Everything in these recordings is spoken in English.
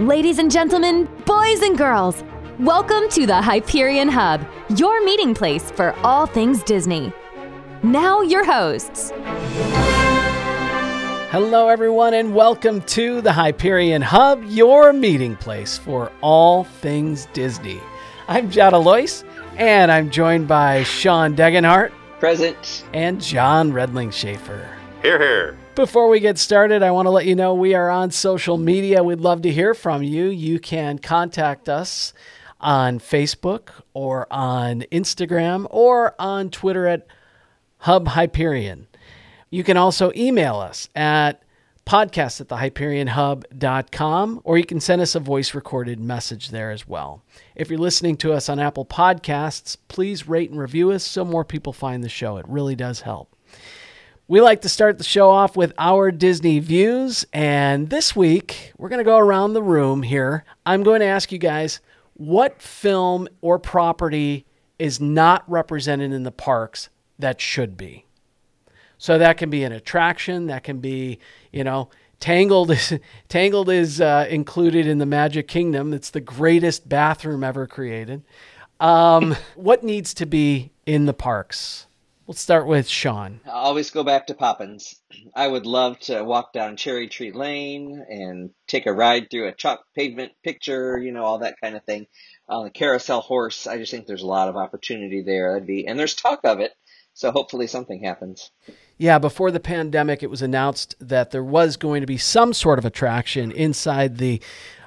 Ladies and gentlemen, boys and girls, welcome to the Hyperion Hub, your meeting place for all things Disney. Now, your hosts. Hello, everyone, and welcome to the Hyperion Hub, your meeting place for all things Disney. I'm John Alois, and I'm joined by Sean Degenhart Present. and John Redling Schaefer. Here, here. Before we get started, I want to let you know we are on social media. We'd love to hear from you. You can contact us on Facebook or on Instagram or on Twitter at Hub Hyperion. You can also email us at podcast at thehyperionhub.com or you can send us a voice recorded message there as well. If you're listening to us on Apple Podcasts, please rate and review us so more people find the show. It really does help. We like to start the show off with our Disney views, and this week we're going to go around the room here. I'm going to ask you guys what film or property is not represented in the parks that should be. So that can be an attraction, that can be, you know, Tangled is Tangled is uh, included in the Magic Kingdom. It's the greatest bathroom ever created. Um, what needs to be in the parks? Let's start with Sean. I always go back to Poppins. I would love to walk down Cherry Tree Lane and take a ride through a chalk pavement picture, you know, all that kind of thing. On the carousel horse, I just think there's a lot of opportunity there. That'd be, and there's talk of it, so hopefully something happens. Yeah, before the pandemic, it was announced that there was going to be some sort of attraction inside the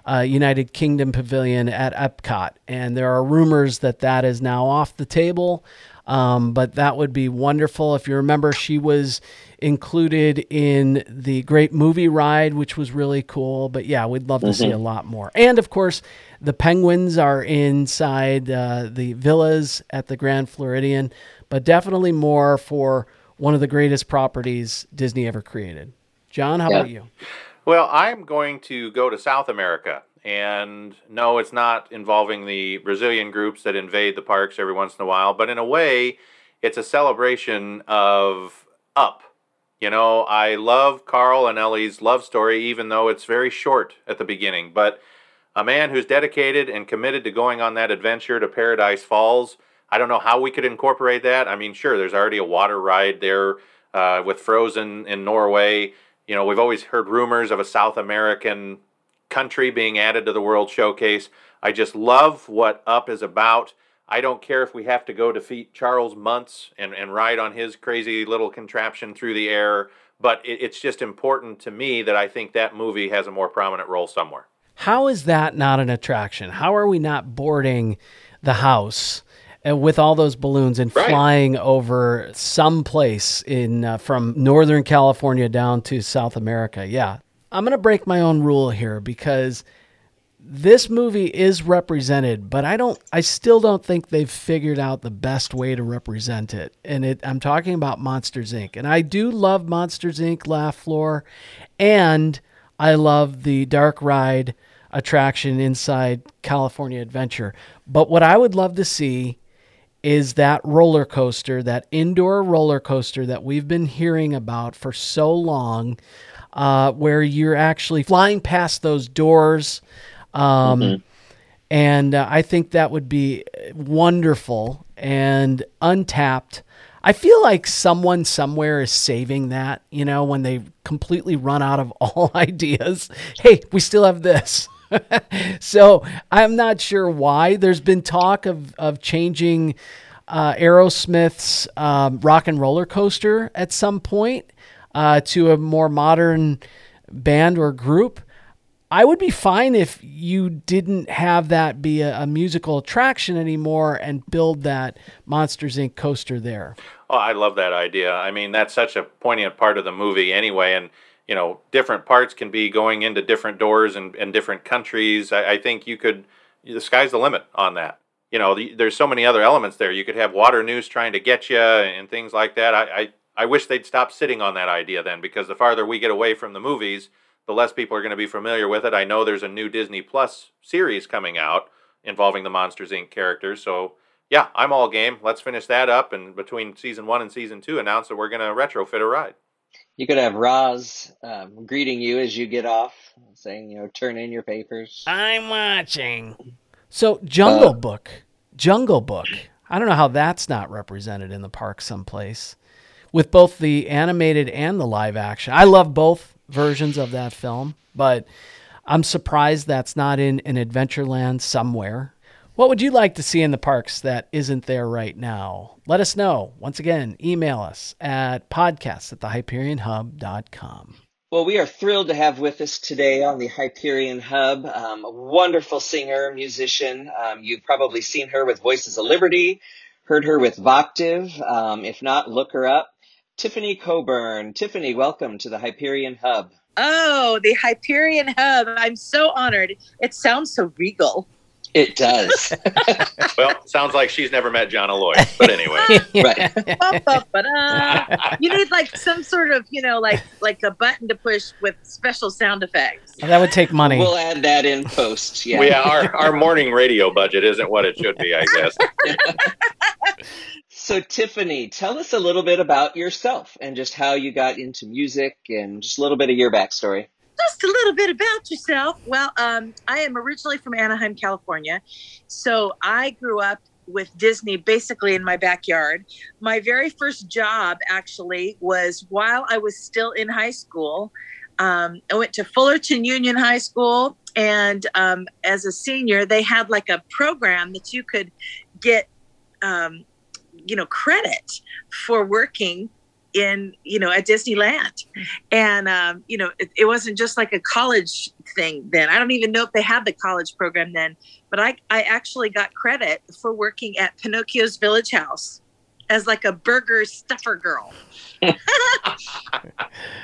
uh, United Kingdom Pavilion at Epcot, and there are rumors that that is now off the table. Um, but that would be wonderful. If you remember, she was included in the Great Movie Ride, which was really cool. But yeah, we'd love to see a lot more. And of course, the penguins are inside uh, the villas at the Grand Floridian, but definitely more for one of the greatest properties Disney ever created. John, how Yeah. about you? Well, I'm going to go to South America. And no, it's not involving the Brazilian groups that invade the parks every once in a while, but in a way, it's a celebration of Up. You know, I love Carl and Ellie's love story, even though it's very short at the beginning. But a man who's dedicated and committed to going on that adventure to Paradise Falls, I don't know how we could incorporate that. I mean, sure, there's already a water ride there uh, with Frozen in Norway. You know, we've always heard rumors of a South American country being added to the World Showcase. I just love what Up is about. I don't care if we have to go defeat Charles Muntz and, and ride on his crazy little contraption through the air, but it, it's just important to me that I think that movie has a more prominent role somewhere. How is that not an attraction? How are we not boarding the house uh, with all those balloons and Right. flying over some place in uh, from Northern California down to South America? Yeah, I'm gonna break my own rule here because this movie is represented, but I don't. I still don't think they've figured out the best way to represent it. And it, I'm talking about Monsters Inc. And I do love Monsters Inc. Laugh Floor, and I love the Dark Ride attraction inside California Adventure. But what I would love to see is that roller coaster, that indoor roller coaster that we've been hearing about for so long, uh, where you're actually flying past those doors. Um, And uh, I think that would be wonderful and untapped. I feel like someone somewhere is saving that, you know, when they completely run out of all ideas. Hey, we still have this. so I'm not sure why. There's been talk of, of changing uh, Aerosmith's um, rock and roller coaster at some point uh, to a more modern band or group. I would be fine if you didn't have that be a, a musical attraction anymore and build that Monsters Inc. coaster there. Oh, I love that idea. I mean, that's such a poignant part of the movie anyway. And, you know, different parts can be going into different doors and, and different countries. I, I think you could, the sky's the limit on that. You know, the, there's so many other elements there. You could have Waternoose trying to get you and things like that. I, I, I wish they'd stop sitting on that idea then because the farther we get away from the movies, the less people are going to be familiar with it. I know there's a new Disney Plus series coming out involving the Monsters Inc. characters. So, yeah, I'm all game. Let's finish that up and between season one and season two, announce that we're going to retrofit a ride. You could have Roz um, greeting you as you get off, saying, you know, turn in your papers. I'm watching. So, Jungle Uh, Book. Jungle Book. I don't know how that's not represented in the park someplace with both the animated and the live action. I love both versions of that film, but I'm surprised that's not in an Adventureland somewhere. What would you like to see in the parks that isn't there right now? Let us know. Once again, email us at podcast at thehyperionhub.com. Well, we are thrilled to have with us today on the Hyperion Hub um, a wonderful singer, musician. Um, you've probably seen her with Voices of Liberty, heard her with Voctave. Um, if not, look her up. Tiffany Coburn. Tiffany, welcome to the Hyperion Hub. Oh, the Hyperion Hub. I'm so honored. It sounds so regal. It does. Well, sounds like she's never met John Aloy. But anyway. right. You need like some sort of, you know, like like a button to push with special sound effects. That would take money. We'll add that in post. Yeah. yeah. our, our morning radio budget isn't what it should be, I guess. So, Tiffany, tell us a little bit about yourself and just how you got into music and just a little bit of your backstory. Just a little bit about yourself. Well, um, I am originally from Anaheim, California. So I grew up with Disney basically in my backyard. My very first job actually was while I was still in high school. Um, I went to Fullerton Union High School, and um, as a senior, they had like a program that you could get, um, you know, credit for working in, you know, at Disneyland. And, um, you know, it, it wasn't just like a college thing then. I don't even know if they had the college program then, but I, I actually got credit for working at Pinocchio's Village House as like a burger stuffer girl.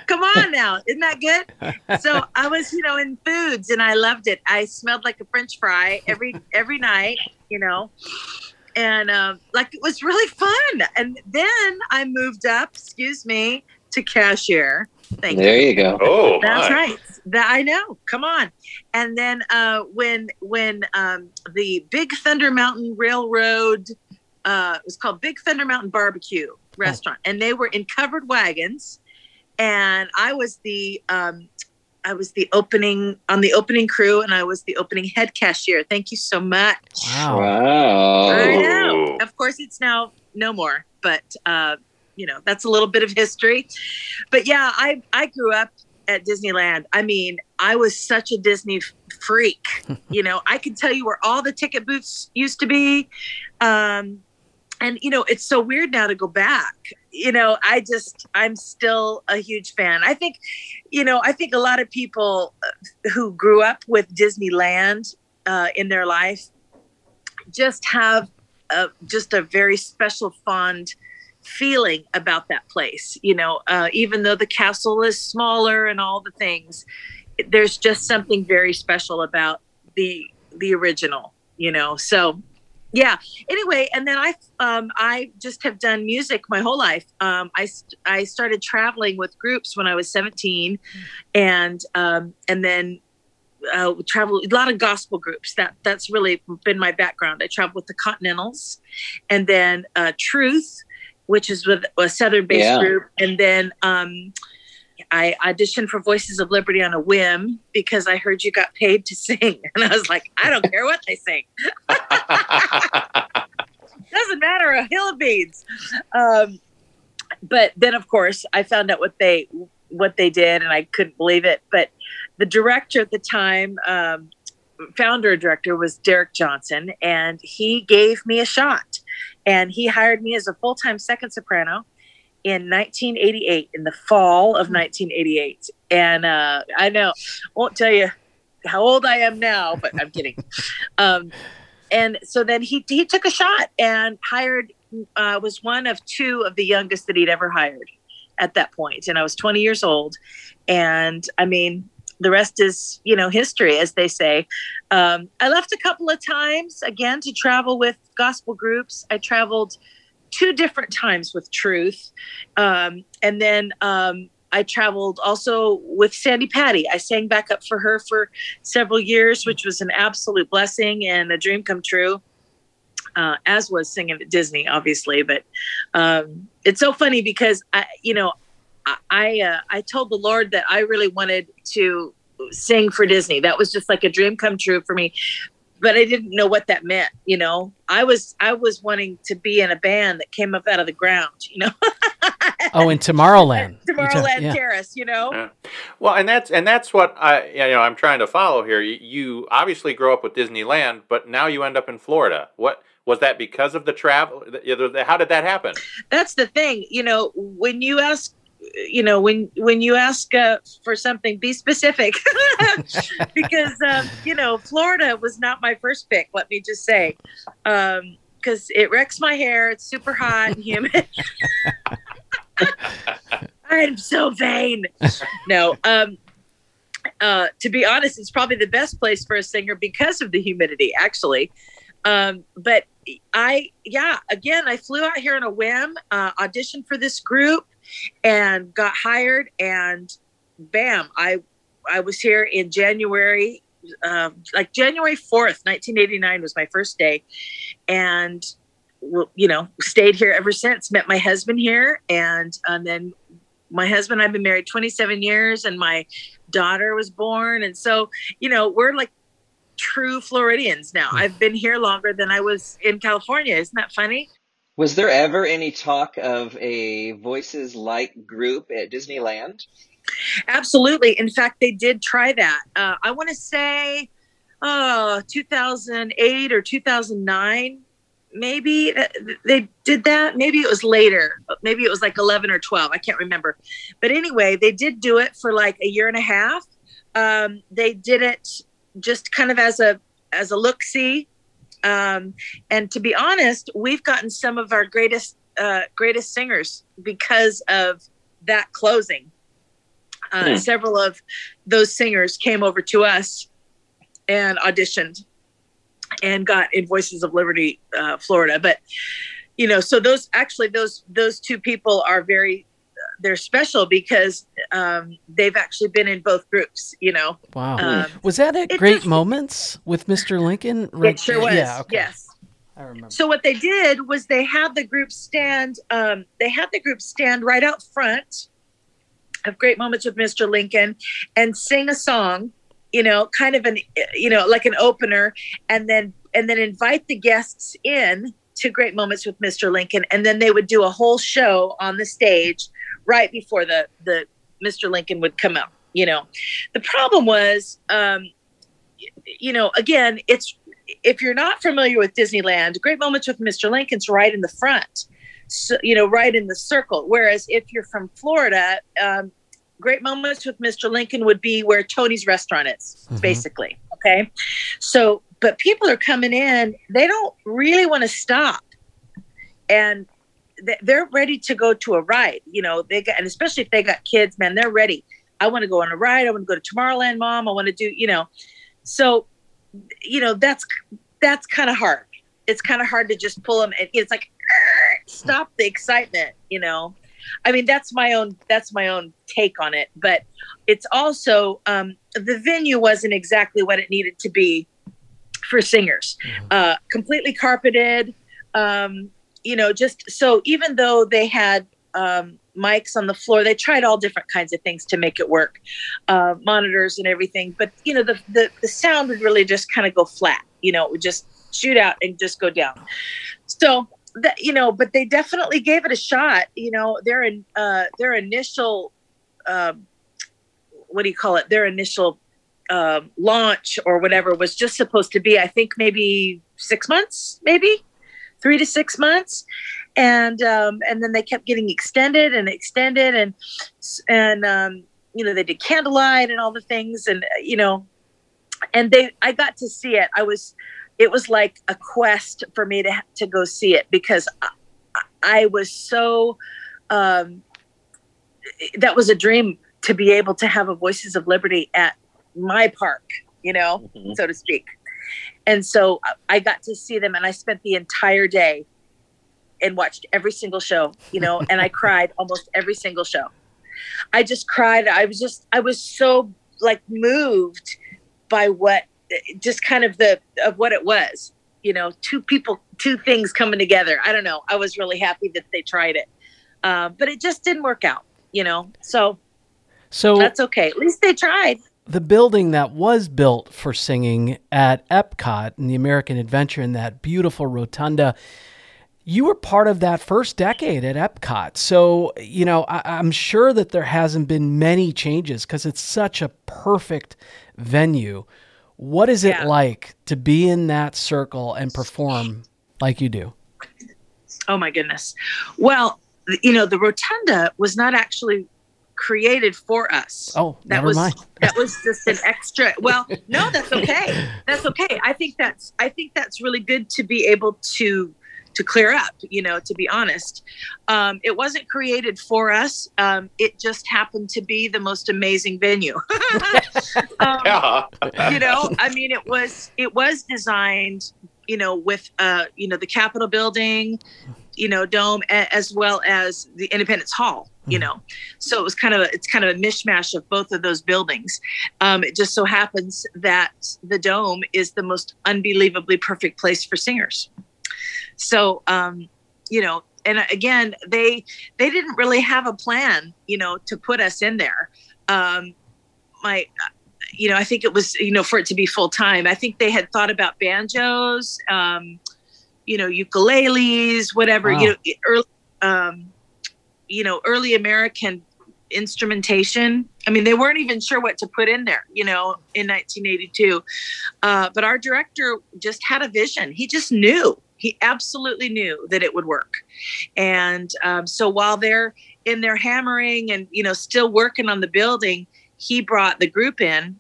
Come on now, isn't that good? So I was, you know, in foods and I loved it. I smelled like a French fry every every night, you know, and um, like it was really fun. And then I moved up, excuse me, to cashier. Thank you. There you go. Oh, That's my. right. That I know. Come on. And then uh, when when um, the Big Thunder Mountain Railroad uh, it was called Big Thunder Mountain Barbecue Restaurant, and they were in covered wagons, and I was the um, I was the opening on the opening crew, and I was the opening head cashier. Thank you so much. Wow. Wow. I know. Of course, it's now no more, but uh, you know that's a little bit of history. But yeah, I I grew up at Disneyland. I mean, I was such a Disney freak. you know, I could tell you where all the ticket booths used to be. Um, and you know, it's so weird now to go back. You know, I just I'm still a huge fan. I think, you know, I think a lot of people uh, who grew up with Disneyland uh, in their life just have a, just a very special fond feeling about that place you know uh, even though the castle is smaller and all the things there's just something very special about the the original you know so yeah anyway and then i um, i just have done music my whole life um, I, I started traveling with groups when i was 17 and um, and then uh, travel a lot of gospel groups. That that's really been my background. I traveled with the Continentals, and then uh, Truth, which is with a Southern-based Yeah. group, and then um, I auditioned for Voices of Liberty on a whim because I heard you got paid to sing, and I was like, I don't care what they sing, doesn't matter a hill of beans. Um, but then, of course, I found out what they what they did, and I couldn't believe it. But the director at the time, um, founder director, was Derric Johnson, and he gave me a shot, and he hired me as a full time second soprano in 1988, in the fall of 1988. And uh, I know, won't tell you how old I am now, but I'm kidding. Um, and so then he he took a shot and hired uh, was one of two of the youngest that he'd ever hired at that point. And i was 20 years old. And i mean the rest is you know history as they say. Um, i left a couple of times again to travel with gospel groups. I traveled two different times with truth um, and then um, i traveled also with Sandi Patty i sang back up for her for several years which was an absolute blessing and a dream come true uh, as was singing at Disney, obviously. But um, it's so funny because I, you know, I uh, I told the Lord that I really wanted to sing for Disney. That was just like a dream come true for me. But I didn't know what that meant, you know. I was I was wanting to be in a band that came up out of the ground, you know. oh, in Tomorrowland. Tomorrowland yeah. Terrace, you know. Yeah. Well, and that's and that's what I you know I'm trying to follow here. You, you obviously grow up with Disneyland, but now you end up in Florida. What was that because of the travel? How did that happen? That's the thing. You know, when you ask you know when when you ask uh, for something be specific. Because um, you know florida was not my first pick let me just say. Because um, it wrecks my hair it's super hot and humid. I'm so vain. No um uh, to be honest it's probably the best place for a singer because of the humidity actually. Um, but i yeah again i flew out here on a whim uh, auditioned for this group and got hired and bam i i was here in january uh, like january 4th 1989 was my first day. And you know stayed here ever since met my husband here and and then my husband i've been married 27 years and my daughter was born and so you know we're like true floridians now. Hmm. i've been here longer than i was in california. Isn't that funny was there ever any talk of a Voices like group at Disneyland? Absolutely. In fact, they did try that. Uh, I want to say uh, 2008 or 2009, maybe they did that. Maybe it was later. Maybe it was like 11 or 12. I can't remember. But anyway, they did do it for like a year and a half. Um, they did it just kind of as a as a look see um, and to be honest, we've gotten some of our greatest uh, greatest singers because of that closing. Uh, hmm. Several of those singers came over to us and auditioned and got in Voices of Liberty, uh, Florida. But you know, so those actually those those two people are very they're special because um, they've actually been in both groups. You know. Wow. Um, was that at Great just, Moments with Mr. Lincoln? Right? It sure was. Yeah. Okay. Yes. I remember. So what they did was they had the group stand. Um, they had the group stand right out front of Great Moments with Mr. Lincoln and sing a song. You know, kind of an you know like an opener, and then and then invite the guests in to Great Moments with Mr. Lincoln, and then they would do a whole show on the stage right before the the Mr. Lincoln would come out. You know, the problem was, um, you know, again, it's if you're not familiar with Disneyland, Great Moments with Mr. Lincoln's right in the front, so you know, right in the circle. Whereas if you're from Florida, um, Great Moments with Mr. Lincoln would be where Tony's restaurant is, mm-hmm. basically. Okay, so but people are coming in; they don't really want to stop, and they're ready to go to a ride. You know, they got, and especially if they got kids, man, they're ready. I want to go on a ride. I want to go to Tomorrowland, mom. I want to do, you know, so, you know, that's, that's kind of hard. It's kind of hard to just pull them and it's like, stop the excitement, you know? I mean, that's my own, that's my own take on it, but it's also, um, the venue wasn't exactly what it needed to be for singers, mm-hmm. uh, completely carpeted, um, you know, just so even though they had um, mics on the floor, they tried all different kinds of things to make it work, uh, monitors and everything. But you know, the, the the sound would really just kind of go flat. You know, it would just shoot out and just go down. So that you know, but they definitely gave it a shot. You know, their uh, their initial uh, what do you call it? Their initial uh, launch or whatever was just supposed to be, I think, maybe six months, maybe three to six months. And um, and then they kept getting extended and extended and and um, you know they did candlelight and all the things and you know and they i got to see it. I was it was like a quest for me to to go see it because i, I was so um, that was a dream to be able to have a voices of liberty at my park you know mm-hmm. so to speak and so I got to see them and I spent the entire day and watched every single show, you know, and I cried almost every single show. I just cried. I was just, I was so like moved by what, just kind of the, of what it was, you know, two people, two things coming together. I don't know. I was really happy that they tried it. Uh, but it just didn't work out. you know. So So that's okay. At least they tried. The building that was built for singing at Epcot and the American Adventure in that beautiful rotunda, you were part of that first decade at Epcot. So, you know, I, I'm sure that there hasn't been many changes because it's such a perfect venue. What is it like to be in that circle and perform like you do? Oh my goodness. Well, you know, the rotunda was not actually created for us. Oh, that never was mind. that was just an extra. Well, no, that's okay. That's okay. I think that's I think that's really good to be able to to clear up. You know, to be honest, um, it wasn't created for us. Um, it just happened to be the most amazing venue. um, Yeah. you know i mean it was it was designed you know with uh you know the capitol building you know dome a- as well as the independence hall you know? So it was kind of a, it's kind of a mishmash of both of those buildings. Um it just so happens that the dome is the most unbelievably perfect place for singers. So um you know and again they they didn't really have a plan you know to put us in there. Um my you know, I think it was, you know, for it to be full time. I think they had thought about banjos, um, you know, ukuleles, whatever, Wow. you know, early, um, you know, early American instrumentation. I mean, they weren't even sure what to put in there, you know, in 1982. Uh, but our director just had a vision. He just knew. He absolutely knew that it would work. And um, so while they're in there hammering and, you know, still working on the building, he brought the group in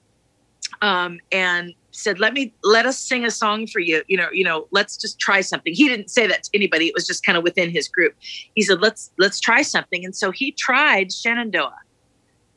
um, and said, "Let me let us sing a song for you. You know, you know, let's just try something." He didn't say that to anybody; it was just kind of within his group. He said, "Let's let's try something," and so he tried Shenandoah,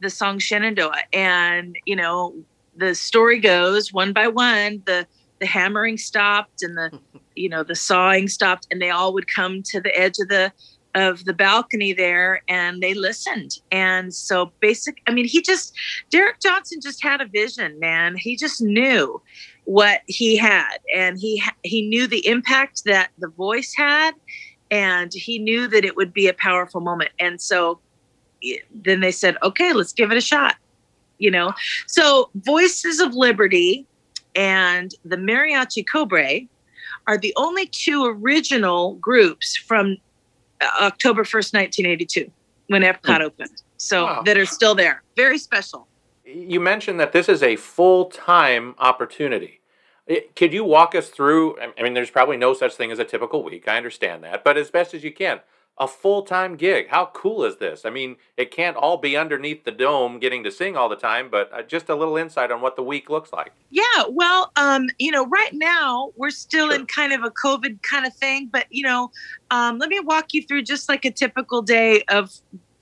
the song Shenandoah, and you know, the story goes one by one the the hammering stopped and the you know the sawing stopped and they all would come to the edge of the of the balcony there and they listened. And so basic i mean he just Derric Johnson just had a vision man. He just knew what he had and he he knew the impact that the voice had and he knew that it would be a powerful moment. And so then they said okay let's give it a shot you know? So voices of liberty and the mariachi cobre are the only two original groups from Uh, October 1st, 1982, when Epcot hmm. opened. So Wow. that are still there. Very special. You mentioned that this is a full time opportunity. It- Could you walk us through? I I mean, there's probably no such thing as a typical week. I understand that. But as best as you can, a full time gig. How cool is this? I mean, it can't all be underneath the dome getting to sing all the time, but uh, just a little insight on what the week looks like. Yeah, well, um, you know, right now we're still Sure. in kind of a COVID kind of thing, but you know, um, let me walk you through just like a typical day of,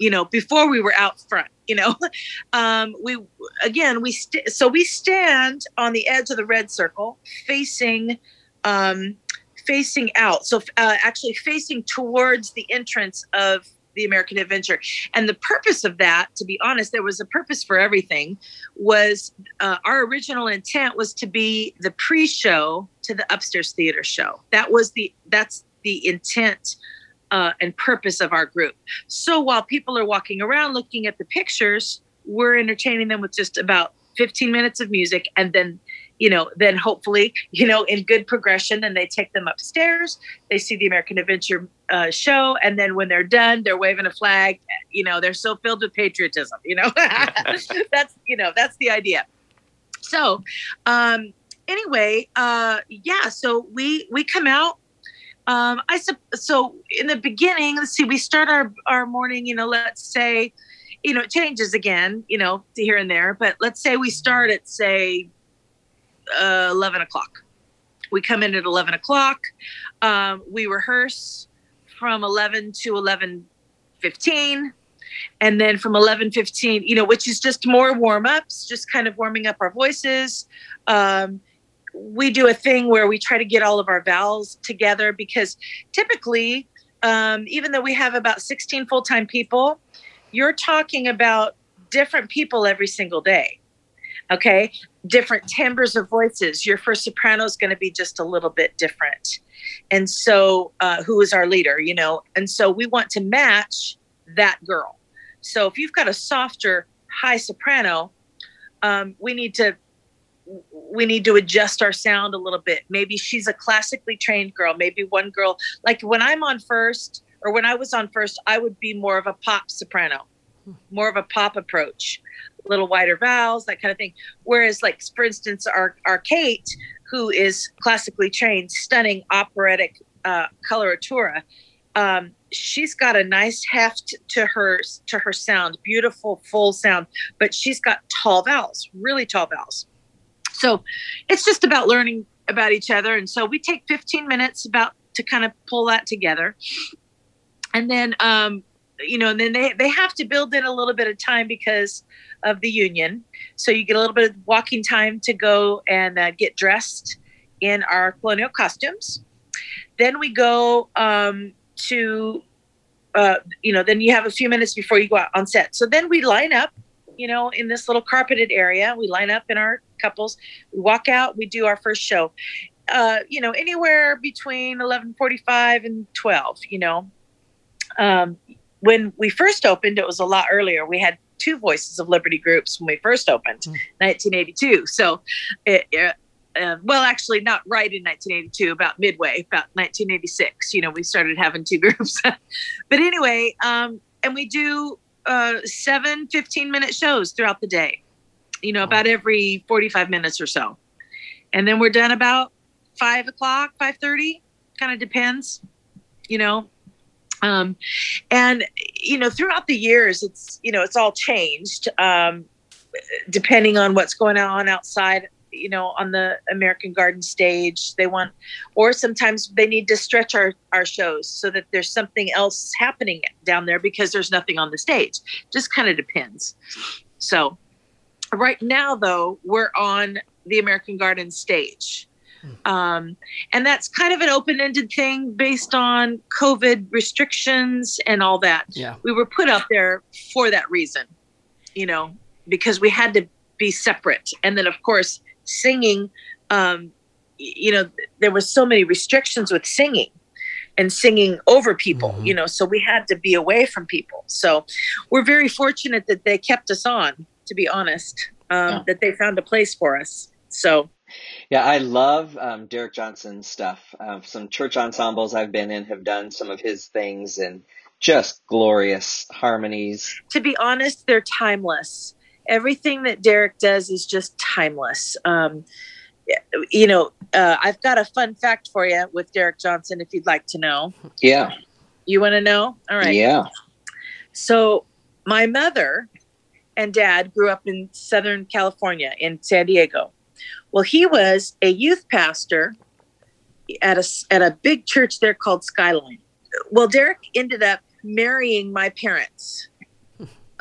you know, before we were out front. You know, um, we again we st- so we stand on the edge of the red circle, facing, um, facing out. So uh, actually facing towards the entrance of the American Adventure. And the purpose of that, to be honest, there was a purpose for everything. Was uh, our original intent was to be the pre-show to the upstairs theater show. That was the that's the intent uh, and purpose of our group. So while people are walking around looking at the pictures, we're entertaining them with just about 15 minutes of music, and then you know, then hopefully, you know, in good progression, then they take them upstairs. They see the American Adventure uh, show, and then when they're done, they're waving a flag. You know, they're so filled with patriotism. You know, that's you know that's the idea. So, um, anyway, uh, yeah. So we we come out. Um, I sup- so in the beginning, let's see, we start our our morning. You know, let's say, you know, it changes again. You know, to here and there, but let's say we start at say uh, 11 o'clock. We come in at 11 o'clock. Um, we rehearse from 11 to 11:15, and then from 11:15, you know, which is just more warm ups, just kind of warming up our voices. Um, we do a thing where we try to get all of our vowels together because typically, um, even though we have about 16 full time people, you're talking about different people every single day. Okay different timbres of voices. Your first soprano is going to be just a little bit different. And so, uh, who is our leader, you know? And so we want to match that girl. So if you've got a softer high soprano, um, we need to we need to adjust our sound a little bit. Maybe she's a classically trained girl. Maybe one girl, like when I'm on first or when I was on first, I would be more of a pop soprano, more of a pop approach, little wider vowels, that kind of thing. Whereas, like for instance, our our Kate, who is classically trained, stunning operatic uh, coloratura, um, she's got a nice heft to her to her sound, beautiful full sound, but she's got tall vowels, really tall vowels. So it's just about learning about each other, and so we take 15 minutes about to kind of pull that together, and then um, you know, and then they they have to build in a little bit of time because of the union, so you get a little bit of walking time to go and uh, get dressed in our colonial costumes. Then we go um, to uh, you know, then you have a few minutes before you go out on set. So then we line up, you know, in this little carpeted area. We line up in our couples. We walk out. We do our first show. Uh, you know, anywhere between eleven forty-five and twelve. You know, um, when we first opened, it was a lot earlier. We had two Voices of Liberty groups when we first opened, mm. 1982. So it, it uh, well, actually, not right in 1982, about midway, about 1986. You know, we started having two groups. but anyway, um, and we do uh, seven 15 minute shows throughout the day, you know, about every 45 minutes or so. And then we're done about five o'clock, 5.30, kind of depends, you know. Um, and, you know, throughout the years, it's, you know, it's all changed um, depending on what's going on outside you know on the american garden stage. They want or sometimes they need to stretch our our shows so that there's something else happening down there because there's nothing on the stage. Just kind of depends. So right now though we're on the american garden stage um, and that's kind of an open-ended thing based on covid restrictions and all that. Yeah. We were put up there for that reason you know because we had to be separate. And then of course singing um, you know there were so many restrictions with singing and singing over people mm-hmm. you know so we had to be away from people. So we're very fortunate that they kept us on to be honest um, yeah. that they found a place for us. So yeah, I love um, Derric Johnson's stuff. Uh, some church ensembles I've been in have done some of his things and just glorious harmonies. To be honest, they're timeless everything that Derric does is just timeless. Um, you know, uh, I've got a fun fact for you with Derric Johnson if you'd like to know. Yeah. You want to know? All right. Yeah. So, my mother and dad grew up in Southern California in San Diego. Well, he was a youth pastor at a, at a big church there called Skyline. Well, Derric ended up marrying my parents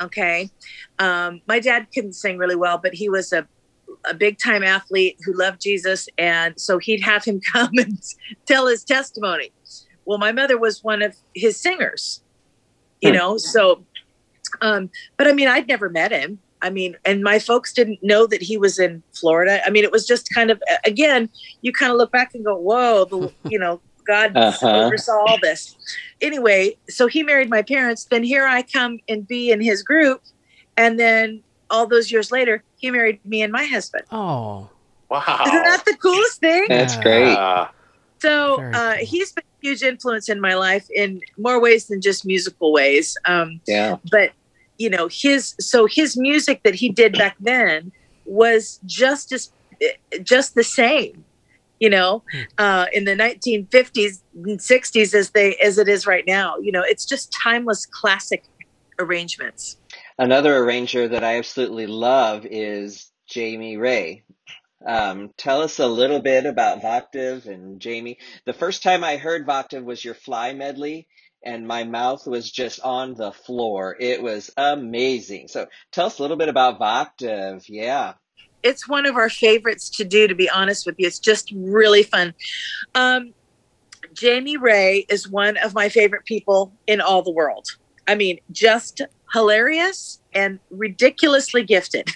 Okay. Um, my dad couldn't sing really well, but he was a, a big time athlete who loved Jesus. And so he'd have him come and tell his testimony. Well, my mother was one of his singers, you know, so, um, but I mean, I'd never met him. I mean, and my folks didn't know that he was in Florida. I mean, it was just kind of, again, you kind of look back and go, whoa, the, you know, God uh-huh. oversaw all this. Anyway, so he married my parents. Then here I come and be in his group. And then all those years later, he married me and my husband. Oh, wow. Isn't that the coolest thing? That's great. Uh, so uh, he's been a huge influence in my life in more ways than just musical ways. Um, yeah. But, you know, his, so his music that he did back then was just as, just the same you know, hmm. uh, in the 1950s and 60s as they as it is right now. You know, it's just timeless classic arrangements. Another arranger that I absolutely love is Jamey Ray. Um, tell us a little bit about Voctave and Jamey. The first time I heard Voctave was your Fly medley, and my mouth was just on the floor. It was amazing. So tell us a little bit about Voctave. Yeah it's one of our favorites to do to be honest with you it's just really fun um, Jamey Ray is one of my favorite people in all the world i mean just hilarious and ridiculously gifted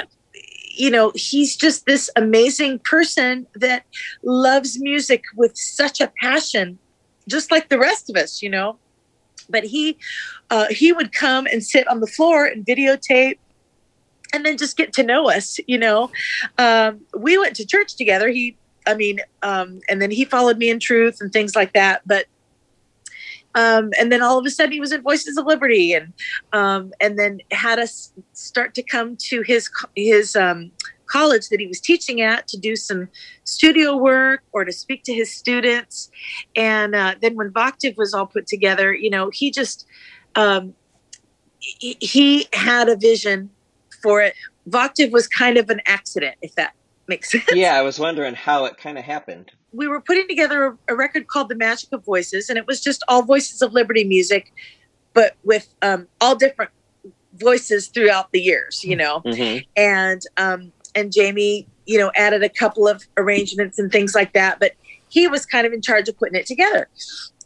you know he's just this amazing person that loves music with such a passion just like the rest of us you know? But he uh, he would come and sit on the floor and videotape and then just get to know us you know? Um, we went to church together. He i mean um, and then he followed me in truth and things like that. But um, and then all of a sudden he was in Voices of Liberty, and um, and then had us start to come to his his um, college that he was teaching at to do some studio work or to speak to his students. And uh, then when Voctave was all put together, you know, he just um, he, he had a vision for it. Voctave was kind of an accident, if that makes sense. Yeah, I was wondering how it kind of happened we were putting together a, a, record called The Magic of Voices, and it was just all Voices of Liberty music, but with um, all different voices throughout the years, you know. Mm-hmm. And um, and Jamey, you know, added a couple of arrangements and things like that, but he was kind of in charge of putting it together.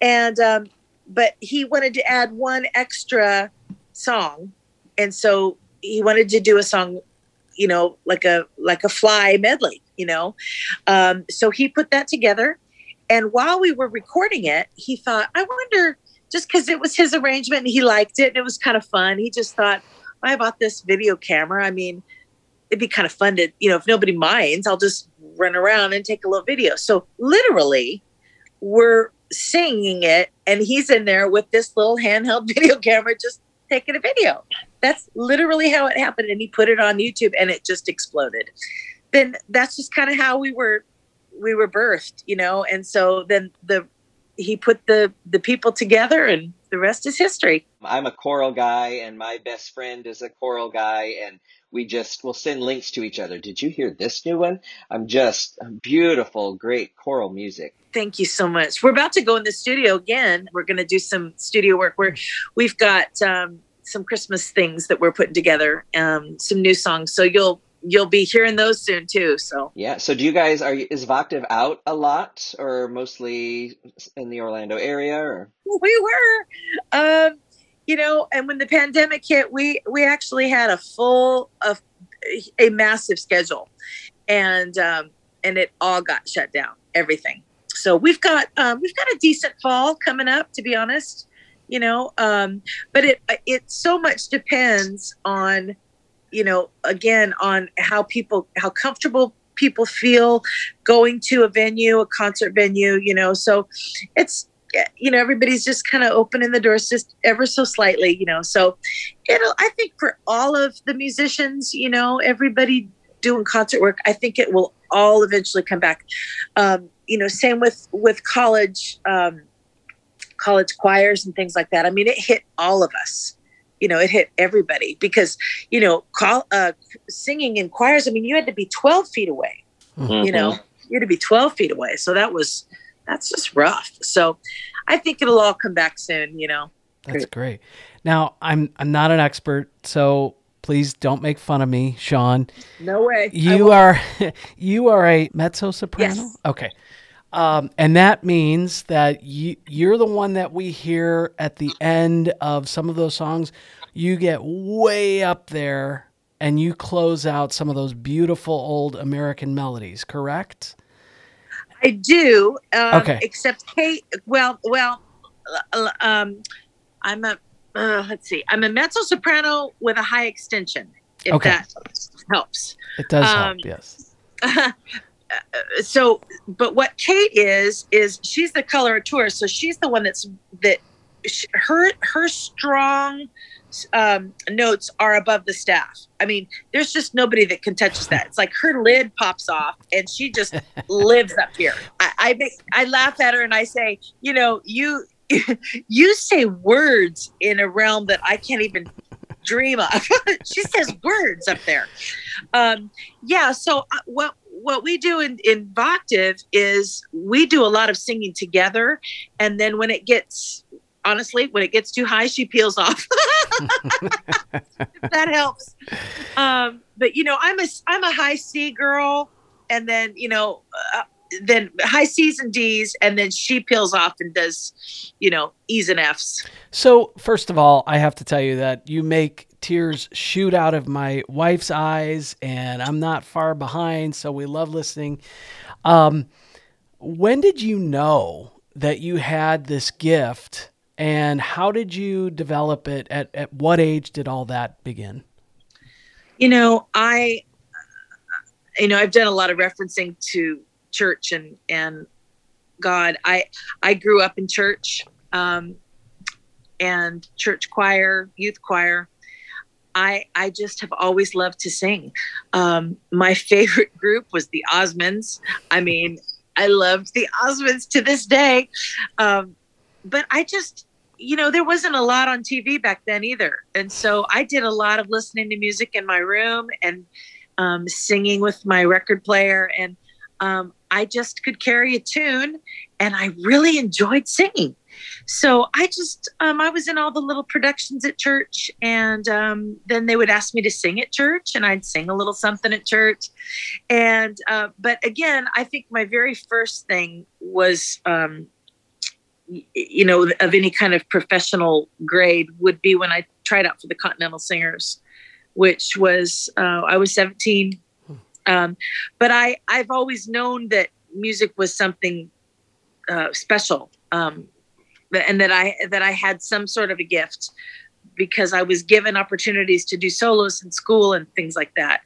And um, but he wanted to add one extra song, and so he wanted to do a song you know, like a like a fly medley, you know. Um, so he put that together, and while we were recording it, he thought, I wonder, just because it was his arrangement and he liked it and it was kind of fun, he just thought, I bought this video camera. I mean, it'd be kind of fun to, you know, if nobody minds, I'll just run around and take a little video. So literally, we're singing it, and he's in there with this little handheld video camera, just taking a video. That's literally how it happened. And he put it on YouTube and it just exploded. Then that's just kind of how we were we were birthed, you know. And so then the he put the the people together and the rest is history. I'm a choral guy and my best friend is a choral guy and we just will send links to each other. Did you hear this new one? I'm just beautiful, great choral music. Thank you so much. We're about to go in the studio again. We're going to do some studio work where we've got um, some Christmas things that we're putting together, um, some new songs. So you'll you'll be hearing those soon too. So yeah. So do you guys are is Voctave out a lot or mostly in the Orlando area? Or we were, um, you know, and when the pandemic hit, we we actually had a full of a massive schedule, and um, and it all got shut down. Everything. So we've got um, we've got a decent fall coming up. To be honest, you know um, but it it so much depends on you know again on how people how comfortable people feel going to a venue a concert venue you know so it's you know everybody's just kind of opening the doors just ever so slightly you know so it'll i think for all of the musicians you know everybody doing concert work i think it will all eventually come back um, you know same with with college um, college choirs and things like that. I mean, it hit all of us. You know, it hit everybody because you know, call uh, singing in choirs. I mean, you had to be twelve feet away. Mm-hmm. You know, you had to be twelve feet away. So that was that's just rough. So I think it'll all come back soon. You know. That's great. Now, I'm I'm not an expert, so please don't make fun of me, Sean. No way. You are you are a mezzo soprano. Yes. Okay. Um, and that means that you, you're the one that we hear at the end of some of those songs. You get way up there and you close out some of those beautiful old American melodies, correct? I do. Um, okay. Except Kate, well, well, uh, um, I'm a, uh, let's see, I'm a mezzo soprano with a high extension, if okay. that helps. It does um, help, yes. Uh, so but what kate is is she's the coloratura so she's the one that's that she, her her strong um, notes are above the staff. I mean there's just nobody that can touch that. It's like her lid pops off and she just lives up here. I, I make i laugh at her and i say you know you you say words in a realm that i can't even dream of. She says words up there. Um yeah so uh, what what we do in, in Voctave is we do a lot of singing together. And then when it gets, honestly, when it gets too high, she peels off. that helps. Um, but you know, I'm a, I'm a high C girl. And then, you know, uh, then high C's and D's, and then she peels off and does, you know, E's and F's. So, first of all, I have to tell you that you make tears shoot out of my wife's eyes, and I'm not far behind, so we love listening. Um, when did you know that you had this gift and how did you develop it? At, at what age did all that begin? You know, I, you know, I've done a lot of referencing to church and, and God. I, I grew up in church um, and church choir, youth choir. I, I just have always loved to sing. Um, my favorite group was the Osmonds. I mean, I loved the Osmonds to this day. Um, but I just, you know, there wasn't a lot on TV back then either. And so I did a lot of listening to music in my room and um, singing with my record player. And um, I just could carry a tune and I really enjoyed singing. So I just, um, I was in all the little productions at church, and um, then they would ask me to sing at church, and I'd sing a little something at church. And, uh, but again, I think my very first thing was um, you know, of any kind of professional grade would be when I tried out for the Continental Singers, which was uh, I was 17. Um, but I I've always known that music was something uh, special, um, and that I that I had some sort of a gift because I was given opportunities to do solos in school and things like that.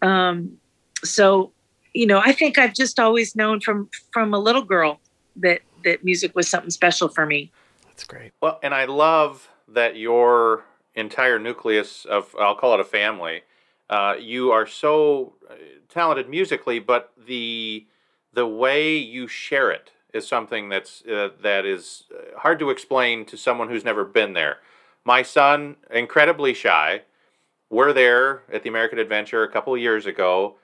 Um, so, you know, I think I've just always known from from a little girl that that music was something special for me. That's great. Well, and I love that your entire nucleus of I'll call it a family. Uh, you are so uh, talented musically, but the the way you share it is something that's uh, that is uh, hard to explain to someone who's never been there. My son, incredibly shy, we're there at the American Adventure a couple of years ago.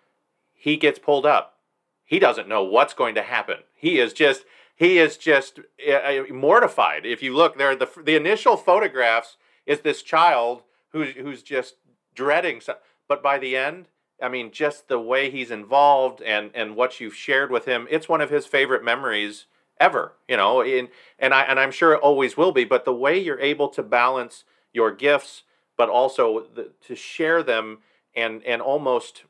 He gets pulled up. He doesn't know what's going to happen. He is just he is just uh, mortified. If you look there, the the initial photographs is this child who's who's just dreading. But by the end, I mean, just the way he's involved and and what you've shared with him, it's one of his favorite memories ever. You know, in, and I and I'm sure it always will be. But the way you're able to balance your gifts, but also the, to share them and and almost,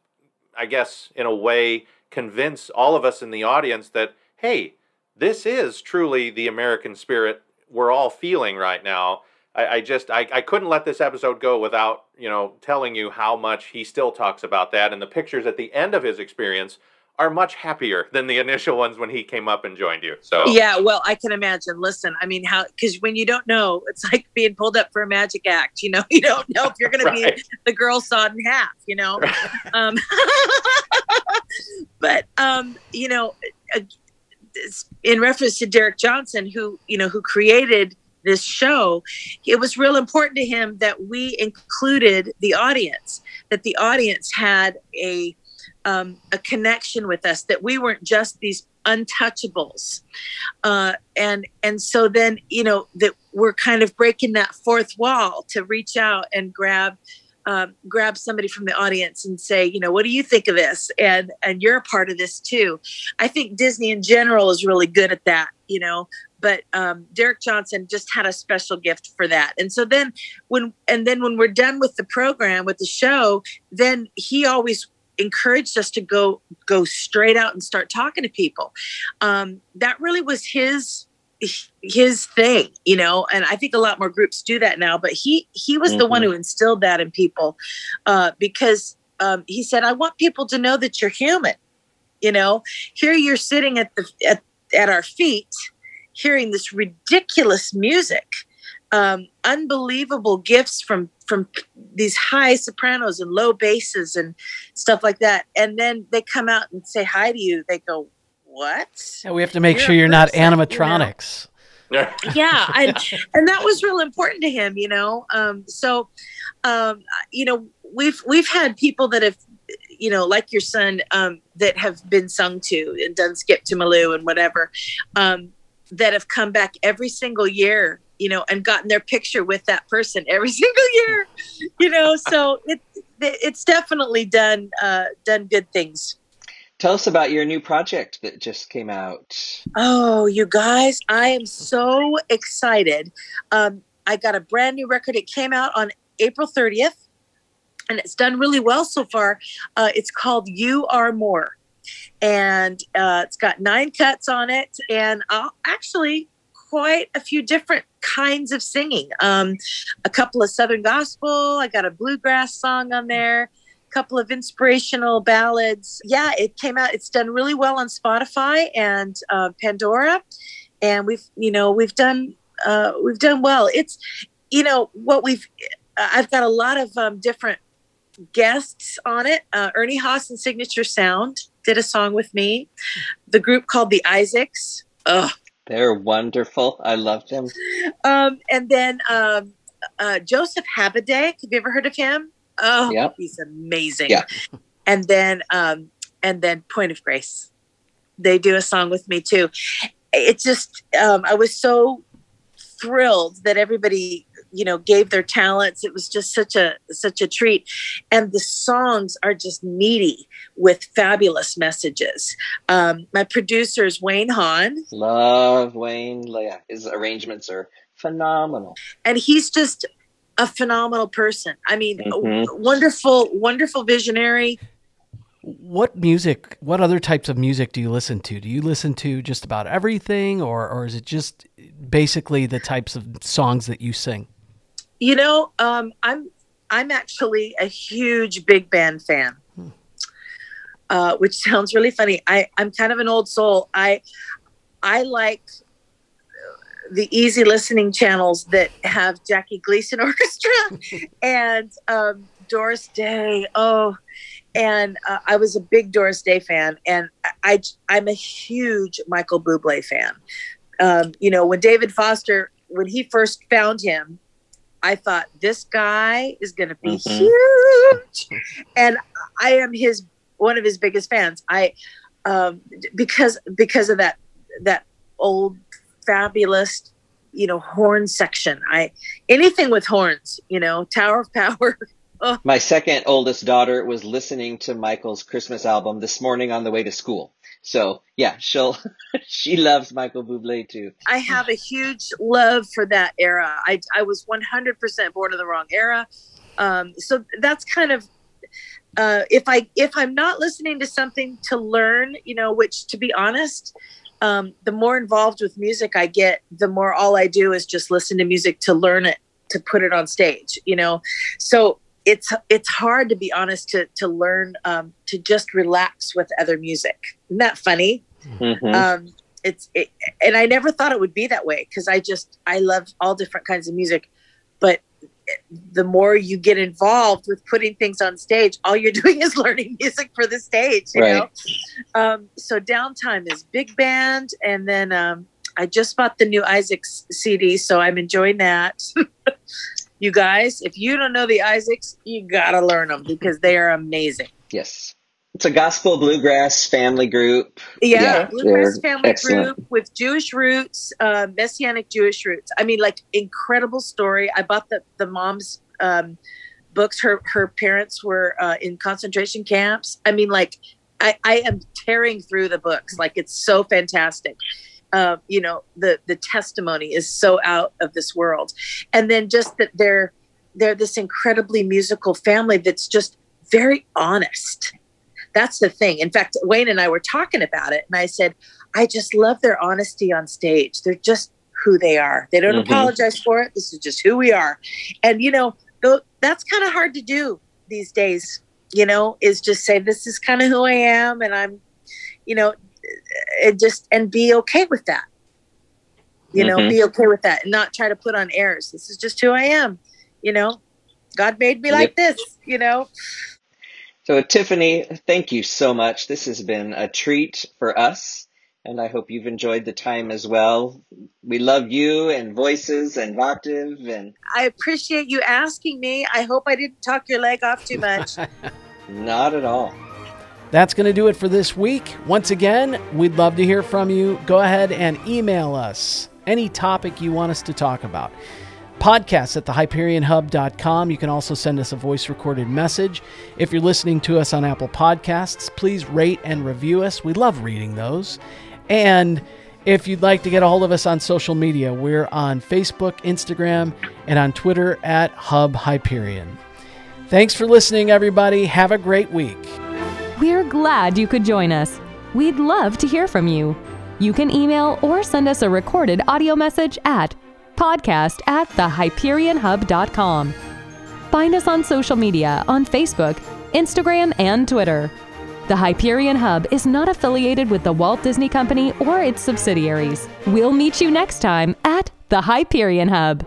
I guess, in a way, convince all of us in the audience that hey this is truly the American spirit we're all feeling right now. I, I just I, I couldn't let this episode go without you know telling you how much he still talks about that, and the pictures at the end of his experience are much happier than the initial ones when he came up and joined you. So yeah, well, I can imagine. Listen, I mean, how because when you don't know, it's like being pulled up for a magic act. You know, you don't know if you're going right. to be the girl sawed in half. You know, um, but um, you know, in reference to Derric Johnson, who you know who created this show, it was real important to him that we included the audience, that the audience had a um, a connection with us, that we weren't just these untouchables, uh, and and so then you know that we're kind of breaking that fourth wall to reach out and grab um, grab somebody from the audience and say, you know, what do you think of this? And and you're a part of this too. I think Disney in general is really good at that, you know. But um, Derric Johnson just had a special gift for that. And so then when and then when we're done with the program with the show, then he always encouraged us to go go straight out and start talking to people. Um, that really was his his thing you know and i think a lot more groups do that now but he he was mm-hmm. the one mm-hmm. who instilled that in people uh, because um, he said i want people to know that you're human you know here you're sitting at the at, at our feet hearing this ridiculous music um, unbelievable gifts from from these high sopranos and low basses and stuff like that and then they come out and say hi to you they go what? Yeah, we have to make you're sure you're not animatronics. You know? yeah, and and that was real important to him, you know. Um, so, um, you know, we've we've had people that have, you know, like your son, um, that have been sung to and done skip to My Lou and whatever, um, that have come back every single year, you know, and gotten their picture with that person every single year, you know. So it it's definitely done uh, done good things. Tell us about your new project that just came out. Oh, you guys, I am so excited. Um, I got a brand new record. It came out on April 30th, and it's done really well so far. Uh, it's called You Are More, and uh, it's got nine cuts on it, and uh, actually quite a few different kinds of singing. Um, a couple of Southern gospel. I got a bluegrass song on there. Couple of inspirational ballads. Yeah, it came out. It's done really well on Spotify and uh, Pandora, and we've you know we've done uh, we've done well. It's you know what we've. I've got a lot of um, different guests on it. Uh, Ernie Haase and Signature Sound did a song with me. The group called the Isaacs. Ugh. They're wonderful. I love them. Um, and then um, uh, Joseph Habedank. Have you ever heard of him? Oh, Yep. he's amazing. Yeah. And then um, and then Point of Grace. They do a song with me too. It's just um, I was so thrilled that everybody you know gave their talents it was just such a such a treat and the songs are just meaty with fabulous messages um, my producer is wayne haun Love Wayne. Yeah, his arrangements are phenomenal. and he's just a phenomenal person i mean a Mhm. wonderful wonderful visionary What music, what other types of music do you listen to? Do you listen to just about everything or, or is it just basically the types of songs that you sing? you know um, i'm i'm actually a huge big band fan uh, which sounds really funny i i'm kind of an old soul i i like the easy listening channels that have jackie gleason orchestra and um, doris day oh and uh, i was a big doris day fan and I, I i'm a huge michael bublé fan um, you know when david foster when he first found him I thought this guy is going to be Mhm. huge, and I am his one of his biggest fans. I um, because because of that that old fabulous you know horn section. I anything with horns, you know, Tower of Power. My second oldest daughter was listening to Michael's Christmas album this morning on the way to school. So yeah, she'll she loves Michael Bublé too. I have a huge love for that era. I I was 100% born in the wrong era. Um, so that's kind of uh, if I if I'm not listening to something to learn, you know, which to be honest, um, the more involved with music I get, the more all I do is just listen to music to learn it to put it on stage. You know, so it's it's hard to be honest to to learn um, to just relax with other music. Isn't that funny? Mhm. um it's it, and i never thought it would be that way because i just i love all different kinds of music but the more you get involved with putting things on stage all you're doing is learning music for the stage you know? Um so downtime is big band and then um i just bought the new isaacs cd so i'm enjoying that. You guys if you don't know the isaacs you gotta learn them because they are amazing. Yes. It's a gospel bluegrass family group. Yeah, Yeah, Bluegrass they're family excellent. group with Jewish roots, uh, messianic Jewish roots. I mean, like incredible story. I bought the the mom's um, books. Her her parents were uh, in concentration camps. I mean, like I, I am tearing through the books. Like it's so fantastic. Uh, you know, the the testimony is so out of this world, and then just that they're they're this incredibly musical family that's just very honest that's the thing. In fact, Wayne and I were talking about it, and I said, I just love their honesty on stage. They're just who they are. They don't Mhm. apologize for it. This is just who we are. And, you know, that's kind of hard to do these days, you know, is just say, this is kind of who I am. And I'm, you know, and just, and be okay with that. You know, Mhm. be okay with that and not try to put on airs. This is just who I am. You know, God made me like this, you know? So Tiffany, thank you so much. This has been a treat for us. And I hope you've enjoyed the time as well. We love you and voices and Voctave and I appreciate you asking me. I hope I didn't talk your leg off too much. not at all. That's going to do it for this week. Once again, we'd love to hear from you. Go ahead and email us any topic you want us to talk about. Podcast at thehyperionhub.com. You can also send us a voice recorded message. If you're listening to us on Apple Podcasts, please rate and review us. We love reading those. And if you'd like to get a hold of us on social media, we're on Facebook, Instagram, and on Twitter at Hub Hyperion. Thanks for listening, everybody. Have a great week. We're glad you could join us. We'd love to hear from you. You can email or send us a recorded audio message at podcast at thehyperionhub.com. Find us on social media on Facebook, Instagram, and Twitter. The Hyperion Hub is not affiliated with the Walt Disney Company or its subsidiaries. We'll meet you next time at the Hyperion Hub.